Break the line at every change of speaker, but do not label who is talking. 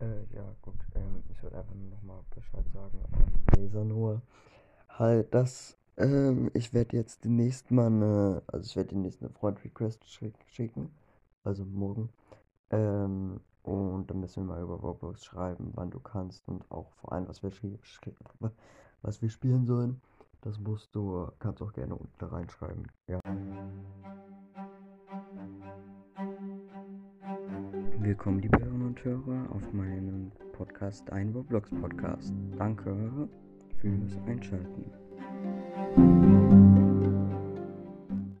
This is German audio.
Äh, ja, gut. Ähm, ich würde einfach nur nochmal Bescheid sagen an Laser Noah. Halt, dass ähm, ich werde jetzt demnächst mal eine, also ich werde demnächst eine Freund-Request schick, schicken. Also morgen. Ähm, und dann müssen wir mal über Roblox schreiben, wann du kannst und auch vor allem, was wir, was wir spielen sollen. Das musst du, kannst auch gerne unten da reinschreiben. Ja. Willkommen, liebe und Hörer, auf meinem Podcast, ein Roblox Podcast. Danke fürs Einschalten.